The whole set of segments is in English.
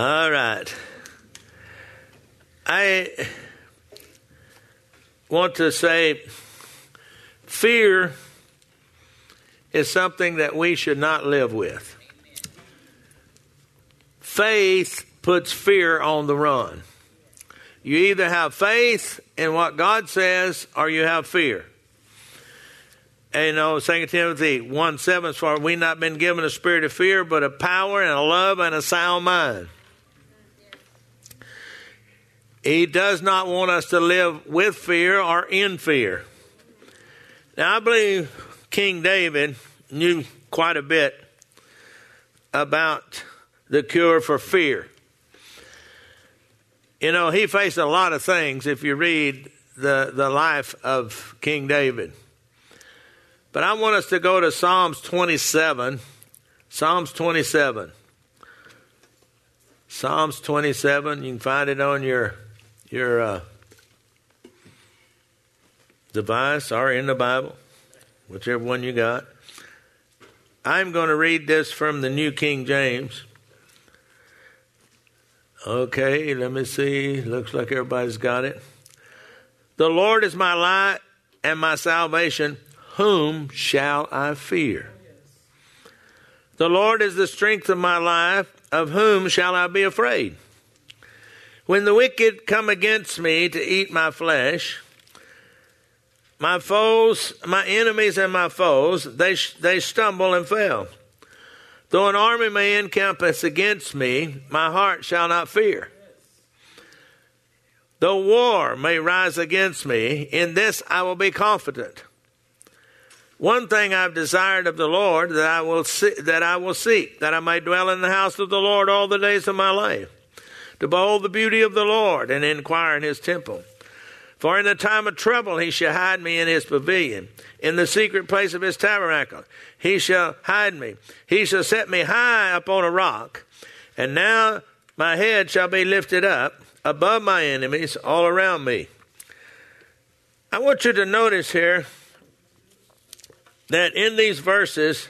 All right. I want to say fear is something that we should not live with. Faith puts fear on the run. You either have faith in what God says or you have fear. And you know, 2 Timothy 1 7, for we not been given a spirit of fear, but a power and a love and a sound mind. He does not want us to live with fear or in fear. Now, I believe King David knew quite a bit about the cure for fear. You know, he faced a lot of things if you read the, the life of King David. But I want us to go to Psalms 27. Psalms 27. Psalms 27. You can find it on your your uh, device or in the Bible, whichever one you got. I'm going to read this from the New King James. Okay, let me see. Looks like everybody's got it. The Lord is my light and my salvation. Whom shall I fear? The Lord is the strength of my life. Of whom shall I be afraid? When the wicked come against me to eat my flesh, my foes, my enemies and my foes, they, they stumble and fail. Though an army may encompass against me, my heart shall not fear. Though war may rise against me, in this I will be confident. One thing I've desired of the Lord that I will see, that I will seek, that I may dwell in the house of the Lord all the days of my life, to behold the beauty of the Lord and inquire in his temple. For in the time of trouble he shall hide me in his pavilion. In the secret place of his tabernacle he shall hide me. He shall set me high upon a rock. And now my head shall be lifted up above my enemies all around me. I want you to notice here that in these verses,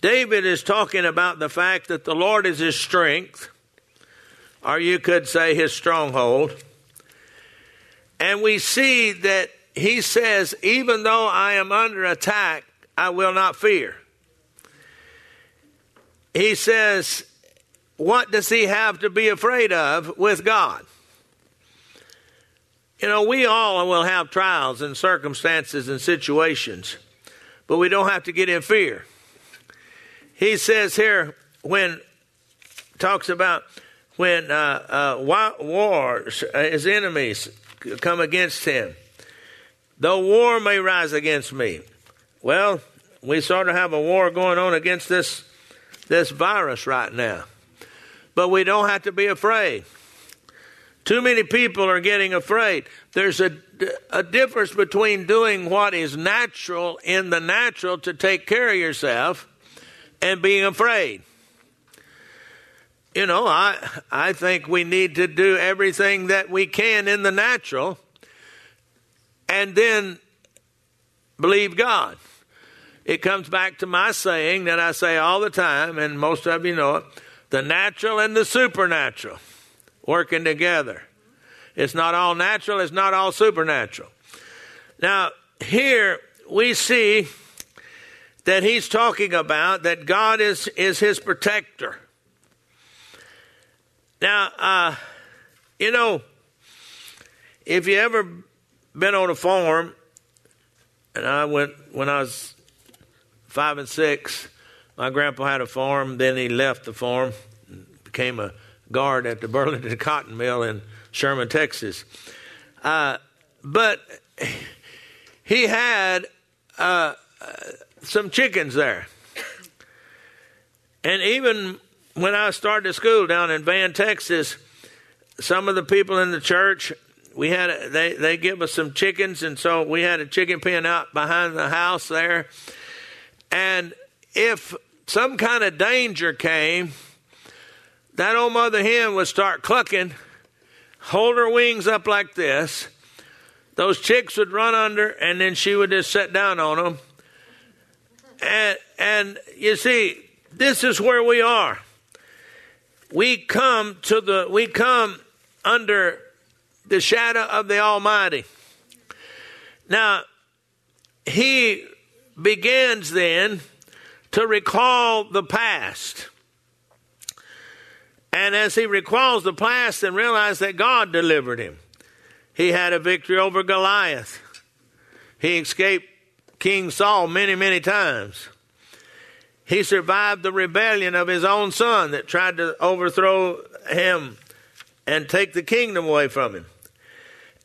David is talking about the fact that the Lord is his strength, or you could say his stronghold. And we see that he says, even though I am under attack, I will not fear. He says, what does he have to be afraid of with God? You know, we all will have trials and circumstances and situations, but we don't have to get in fear. He says here, when talks about when uh, uh, war, his enemies come against him. Though war may rise against me. Well, we sort of have a war going on against this, this virus right now. But we don't have to be afraid. Too many people are getting afraid. There's a, a difference between doing what is natural in the natural to take care of yourself and being afraid you know, I I think we need to do everything that we can in the natural and then believe God. It comes back to my saying that I say all the time, and most of you know it the natural and the supernatural working together. It's not all natural, it's not all supernatural. Now, here we see that he's talking about that God is, is his protector. Now, uh, you know, if you ever been on a farm, and I went when I was five and six, my grandpa had a farm. Then he left the farm, became a guard at the Burlington Cotton Mill in Sherman, Texas. Uh, but he had uh, some chickens there. And even when I started school down in Van, Texas, some of the people in the church we had they they give us some chickens, and so we had a chicken pen out behind the house there. And if some kind of danger came, that old mother hen would start clucking, hold her wings up like this. Those chicks would run under, and then she would just sit down on them. And and you see, this is where we are we come to the we come under the shadow of the Almighty. Now, he begins then to recall the past. And as he recalls the past and realizes that God delivered him, he had a victory over Goliath. He escaped King Saul many, many times. He survived the rebellion of his own son that tried to overthrow him and take the kingdom away from him.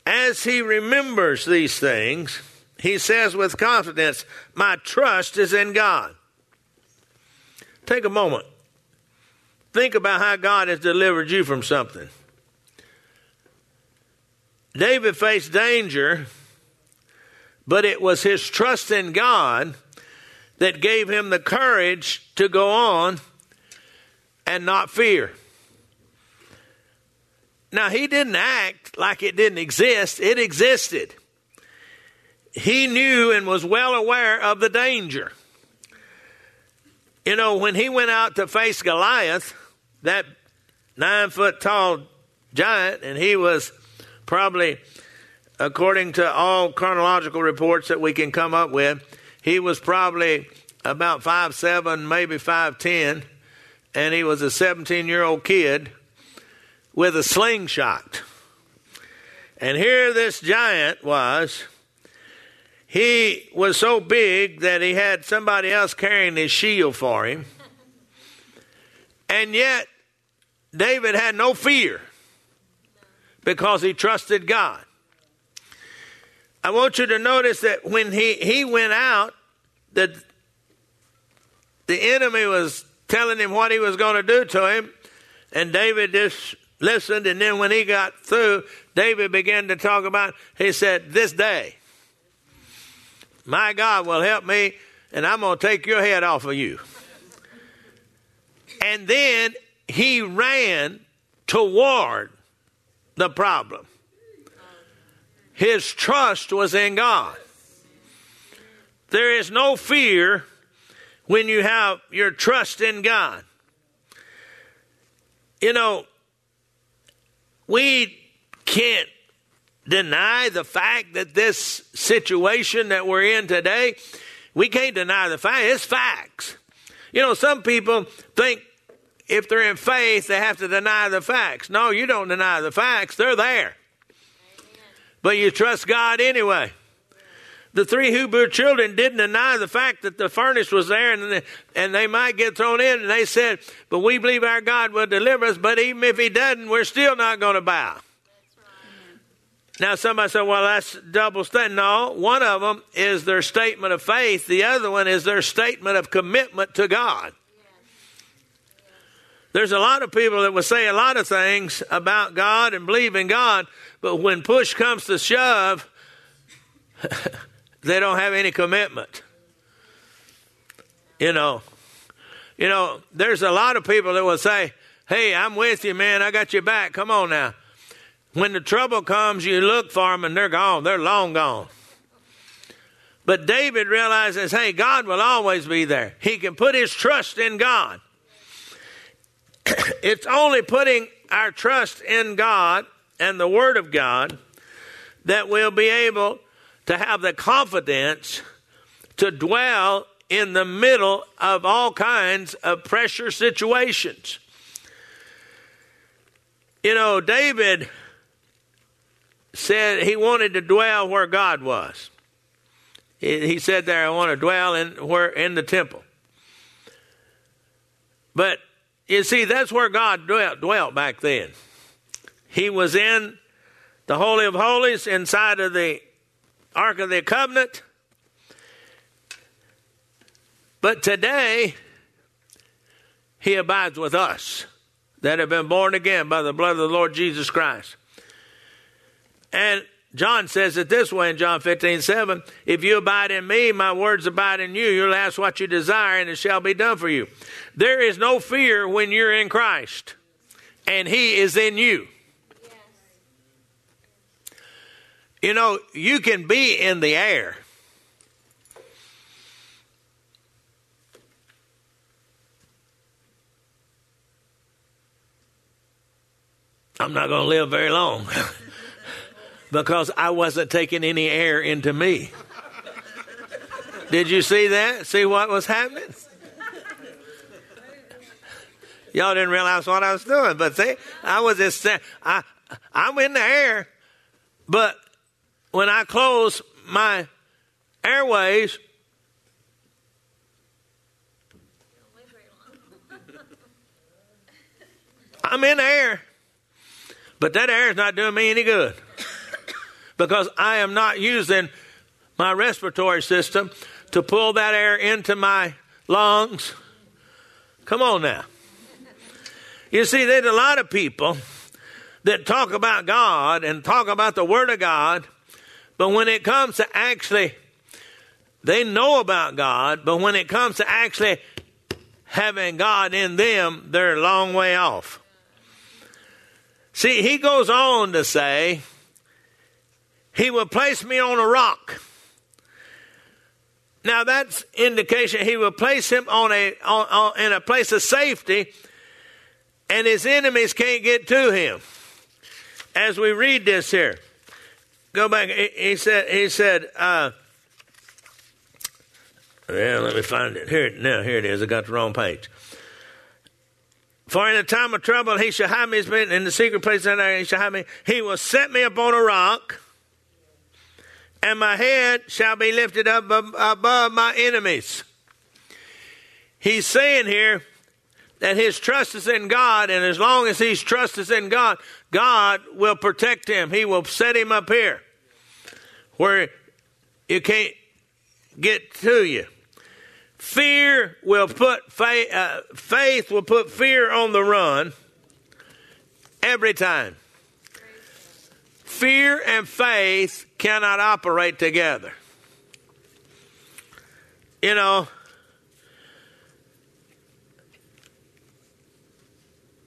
As he remembers these things, he says with confidence, My trust is in God. Take a moment. Think about how God has delivered you from something. David faced danger, but it was his trust in God that gave him the courage to go on and not fear. Now, he didn't act like it didn't exist, it existed. He knew and was well aware of the danger. You know, when he went out to face Goliath, that nine foot tall giant, and he was probably, according to all chronological reports that we can come up with, he was probably about five seven, maybe five ten, and he was a seventeen year old kid with a slingshot. And here this giant was. He was so big that he had somebody else carrying his shield for him. And yet, David had no fear because he trusted God. I want you to notice that when he, he went out, that the enemy was telling him what he was going to do to him, and David just listened. And then when he got through, David began to talk about, he said, This day, my God will help me, and I'm going to take your head off of you. And then he ran toward the problem. His trust was in God. There is no fear when you have your trust in God. You know, we can't deny the fact that this situation that we're in today, we can't deny the fact. It's facts. You know, some people think if they're in faith, they have to deny the facts. No, you don't deny the facts, they're there. But you trust God anyway. The three Hebrew children didn't deny the fact that the furnace was there and, and they might get thrown in. And they said, But we believe our God will deliver us, but even if He doesn't, we're still not going to bow. Now, somebody said, well, that's double statement. No, one of them is their statement of faith, the other one is their statement of commitment to God. There's a lot of people that will say a lot of things about God and believe in God, but when push comes to shove, they don't have any commitment. You know, you know, there's a lot of people that will say, "Hey, I'm with you, man. I got your back. Come on now." When the trouble comes, you look for them and they're gone. They're long gone. But David realizes, hey, God will always be there. He can put his trust in God. it's only putting our trust in God and the Word of God that we'll be able to have the confidence to dwell in the middle of all kinds of pressure situations. You know, David said he wanted to dwell where God was. He said there, I want to dwell in where in the temple. But you see, that's where God dwelt, dwelt back then. He was in the Holy of Holies inside of the Ark of the Covenant. But today, He abides with us that have been born again by the blood of the Lord Jesus Christ. And John says it this way in John 15, 7. If you abide in me, my words abide in you. You'll ask what you desire, and it shall be done for you. There is no fear when you're in Christ, and He is in you. You know, you can be in the air. I'm not going to live very long because I wasn't taking any air into me. Did you see that? See what was happening? Y'all didn't realize what I was doing, but see, I was just I I'm in the air, but when I close my airways, I'm in the air, but that air is not doing me any good because I am not using my respiratory system to pull that air into my lungs. Come on now. You see, there's a lot of people that talk about God and talk about the Word of God, but when it comes to actually, they know about God, but when it comes to actually having God in them, they're a long way off. See, he goes on to say, He will place me on a rock. Now that's indication he will place him on a on, on, in a place of safety, and his enemies can't get to him. As we read this here, go back. He, he said. He said. Uh, well, let me find it here. Now here it is. I got the wrong page. For in the time of trouble, he shall hide me in the secret place. He shall hide me. He will set me upon a rock and my head shall be lifted up above my enemies. He's saying here that his trust is in God, and as long as his trust is in God, God will protect him. He will set him up here where you can't get to you. Fear will put faith, uh, faith will put fear on the run every time. Fear and faith cannot operate together. You know,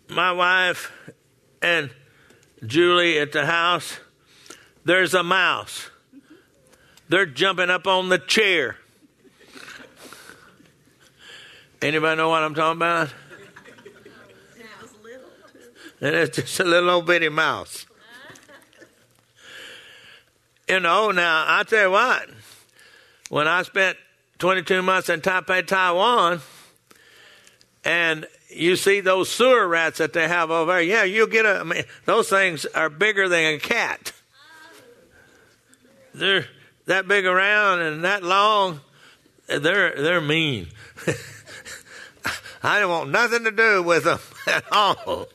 my wife and Julie at the house, there's a mouse. They're jumping up on the chair. Anybody know what I'm talking about? And it's just a little old bitty mouse. You know, now I tell you what, when I spent 22 months in Taipei, Taiwan, and you see those sewer rats that they have over there, yeah, you'll get a, I mean, those things are bigger than a cat. They're that big around and that long. They're, they're mean. I don't want nothing to do with them at all.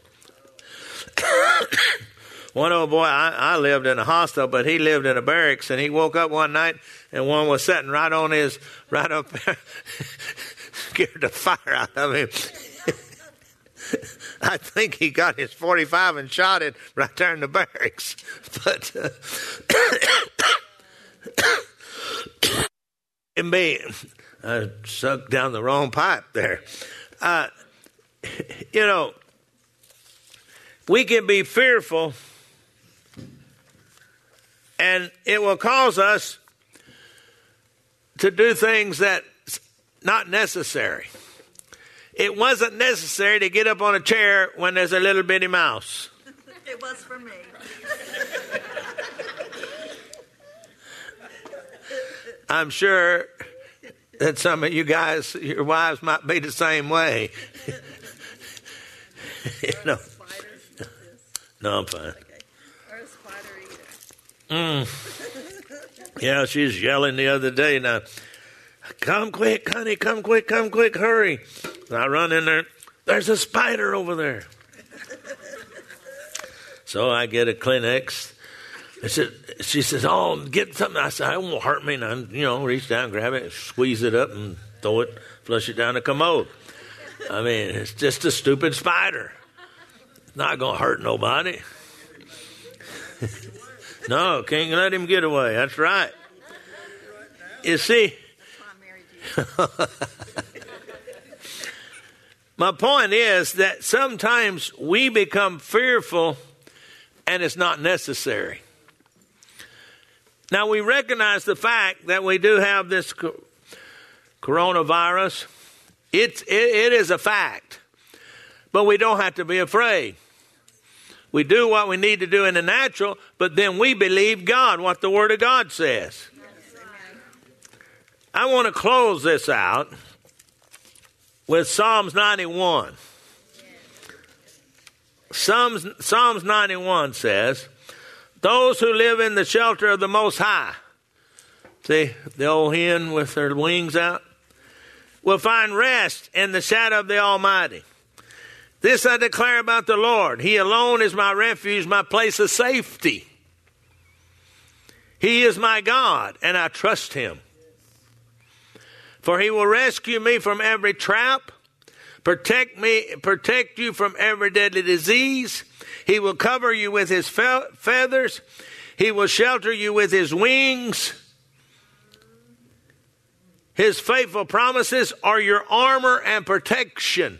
One old boy, I, I lived in a hostel, but he lived in a barracks, and he woke up one night and one was sitting right on his, right up there, scared the fire out of him. I think he got his 45 and shot it right there in the barracks. But, uh, and me, I sucked down the wrong pipe there. Uh, you know, we can be fearful and it will cause us to do things that's not necessary. It wasn't necessary to get up on a chair when there's a little bitty mouse. It was for me. I'm sure that some of you guys, your wives might be the same way. you know. No, I'm fine. Mm. Yeah, she's yelling the other day now. Come quick, honey, come quick, come quick, hurry. And I run in there. There's a spider over there. so I get a Kleenex. I said, she says, "Oh, get something." I said, "It won't hurt me." And I, you know, reach down, grab it, squeeze it up, and throw it, flush it down the commode. I mean, it's just a stupid spider. It's not gonna hurt nobody. No, can't let him get away. That's right. You see, my point is that sometimes we become fearful and it's not necessary. Now, we recognize the fact that we do have this coronavirus. It's, it, it is a fact, but we don't have to be afraid. We do what we need to do in the natural, but then we believe God, what the Word of God says. I want to close this out with Psalms 91. Psalms, Psalms 91 says, Those who live in the shelter of the Most High, see the old hen with her wings out, will find rest in the shadow of the Almighty. This I declare about the Lord. He alone is my refuge, my place of safety. He is my God, and I trust him. For he will rescue me from every trap, protect me, protect you from every deadly disease. He will cover you with his fe- feathers. He will shelter you with his wings. His faithful promises are your armor and protection.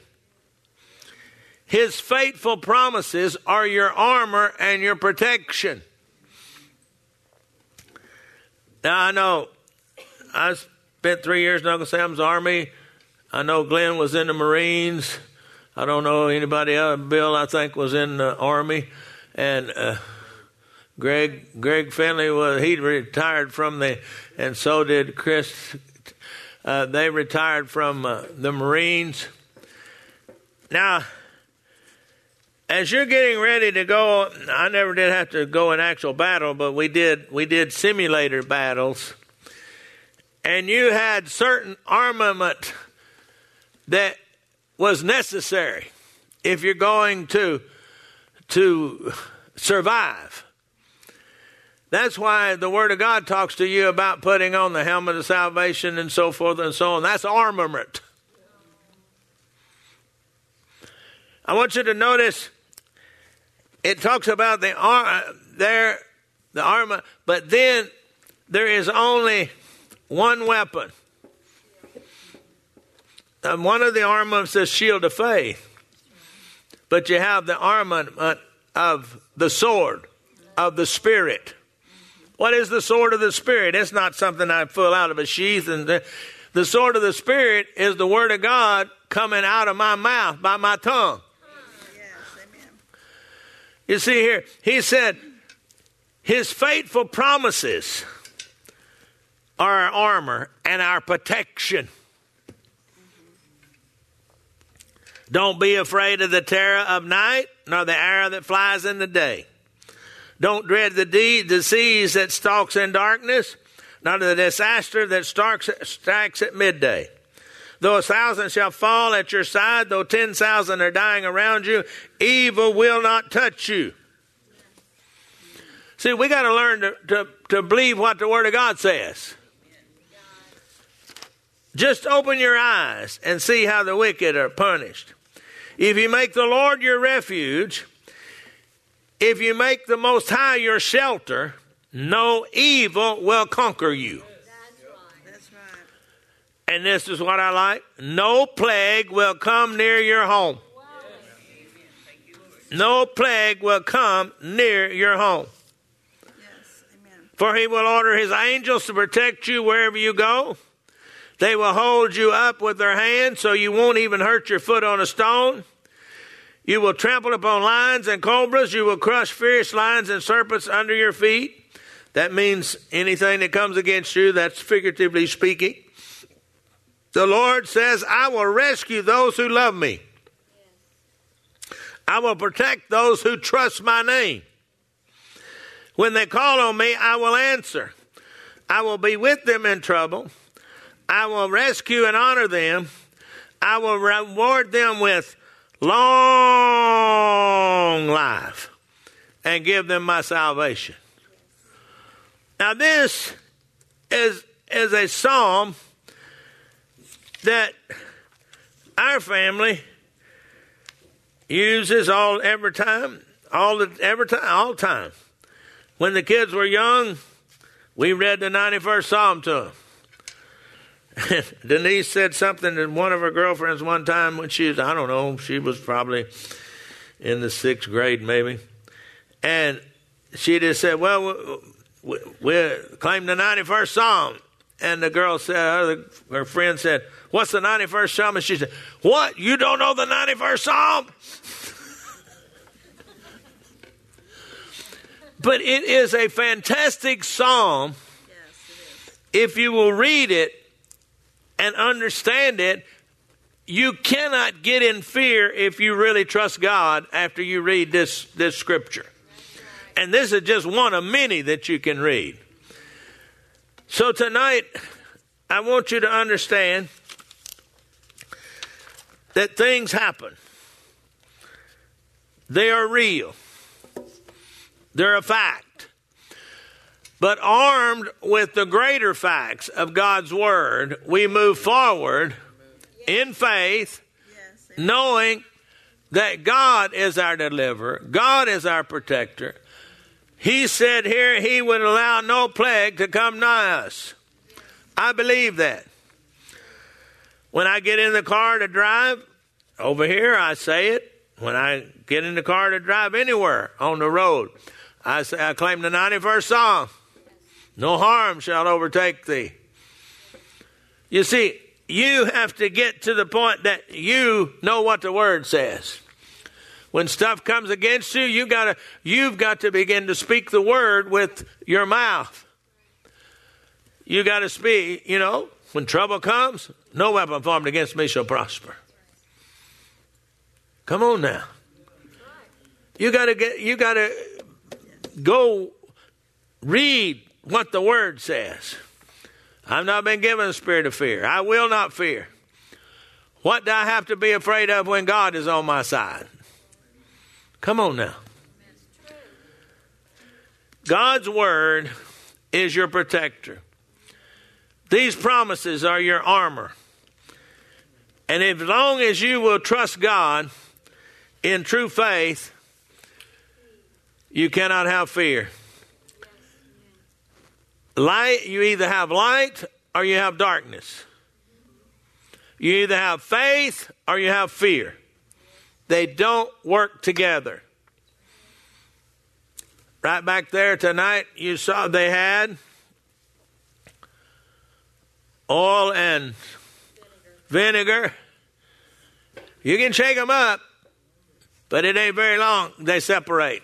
His faithful promises are your armor and your protection. Now, I know I spent three years in Uncle Sam's Army. I know Glenn was in the Marines. I don't know anybody else. Bill, I think, was in the Army. And uh, Greg Greg Finley was he retired from the, and so did Chris. Uh, they retired from uh, the Marines. Now, as you're getting ready to go, I never did have to go in actual battle, but we did we did simulator battles. And you had certain armament that was necessary if you're going to to survive. That's why the Word of God talks to you about putting on the helmet of salvation and so forth and so on. That's armament. I want you to notice it talks about the ar- uh, there the armor, but then there is only one weapon. And one of the armaments is shield of faith, but you have the armament of the sword of the spirit. What is the sword of the spirit? It's not something I pull out of a sheath. And the, the sword of the spirit is the word of God coming out of my mouth by my tongue. You see here, he said, His faithful promises are our armor and our protection. Don't be afraid of the terror of night, nor the arrow that flies in the day. Don't dread the de- disease that stalks in darkness, nor the disaster that strikes at midday. Though a thousand shall fall at your side, though ten thousand are dying around you, evil will not touch you. See, we got to learn to, to, believe what the Word of God says. Just open your eyes and see how the wicked are punished. If you make the Lord your refuge, if you make the Most High your shelter, no evil will conquer you. And this is what I like no plague will come near your home. No plague will come near your home. For he will order his angels to protect you wherever you go. They will hold you up with their hands so you won't even hurt your foot on a stone. You will trample upon lions and cobras. You will crush fierce lions and serpents under your feet. That means anything that comes against you, that's figuratively speaking. The Lord says, I will rescue those who love me. I will protect those who trust my name. When they call on me, I will answer. I will be with them in trouble. I will rescue and honor them. I will reward them with long life and give them my salvation. Now, this is, is a psalm that our family uses all every time, all the every time, all time. When the kids were young, we read the 91st Psalm to them. Denise said something to one of her girlfriends one time when she was, I don't know, she was probably in the sixth grade maybe. And she just said, Well, we, we claim the 91st Psalm. And the girl said, uh, her friend said, What's the 91st Psalm? And she said, What? You don't know the 91st Psalm? But it is a fantastic psalm if you will read it and understand it. You cannot get in fear if you really trust God after you read this, this scripture. And this is just one of many that you can read. So tonight, I want you to understand that things happen. They are real. They're a fact. But armed with the greater facts of God's Word, we move forward in faith, knowing that God is our deliverer, God is our protector. He said here he would allow no plague to come nigh us. I believe that. When I get in the car to drive, over here I say it. When I get in the car to drive anywhere on the road, I say I claim the 91st Psalm. No harm shall overtake thee. You see, you have to get to the point that you know what the word says. When stuff comes against you, you gotta, you've got to begin to speak the word with your mouth. You got to speak, you know, when trouble comes, no weapon formed against me shall prosper. Come on now. You got to get, you got to go read what the word says. I've not been given a spirit of fear. I will not fear. What do I have to be afraid of when God is on my side? Come on now. God's word is your protector. These promises are your armor. And as long as you will trust God in true faith, you cannot have fear. Light, you either have light or you have darkness. You either have faith or you have fear. They don't work together. Right back there tonight, you saw they had oil and vinegar. You can shake them up, but it ain't very long, they separate.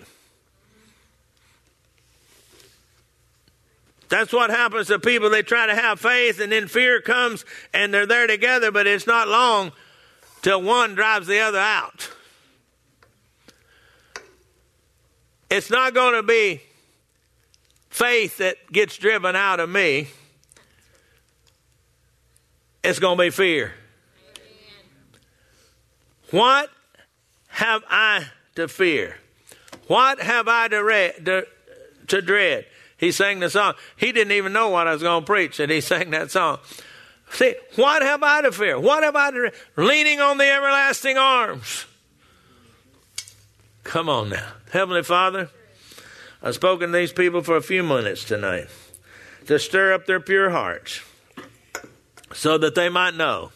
That's what happens to people. They try to have faith, and then fear comes, and they're there together, but it's not long till one drives the other out. It's not going to be faith that gets driven out of me. It's going to be fear. What have I to fear? What have I to, re- to, to dread? He sang the song. He didn't even know what I was going to preach, and he sang that song. See, what have I to fear? What have I to leaning on the everlasting arms? Come on now. Heavenly Father, I've spoken to these people for a few minutes tonight to stir up their pure hearts so that they might know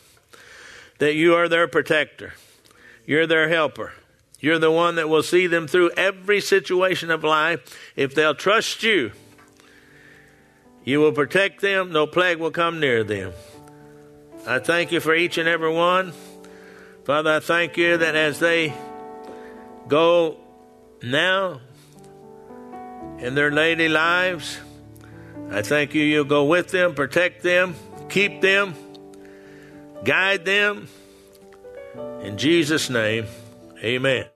that you are their protector, you're their helper, you're the one that will see them through every situation of life if they'll trust you you will protect them, no plague will come near them. I thank you for each and every one. Father, I thank you that as they go now in their daily lives, I thank you you'll go with them, protect them, keep them, guide them. In Jesus' name, amen.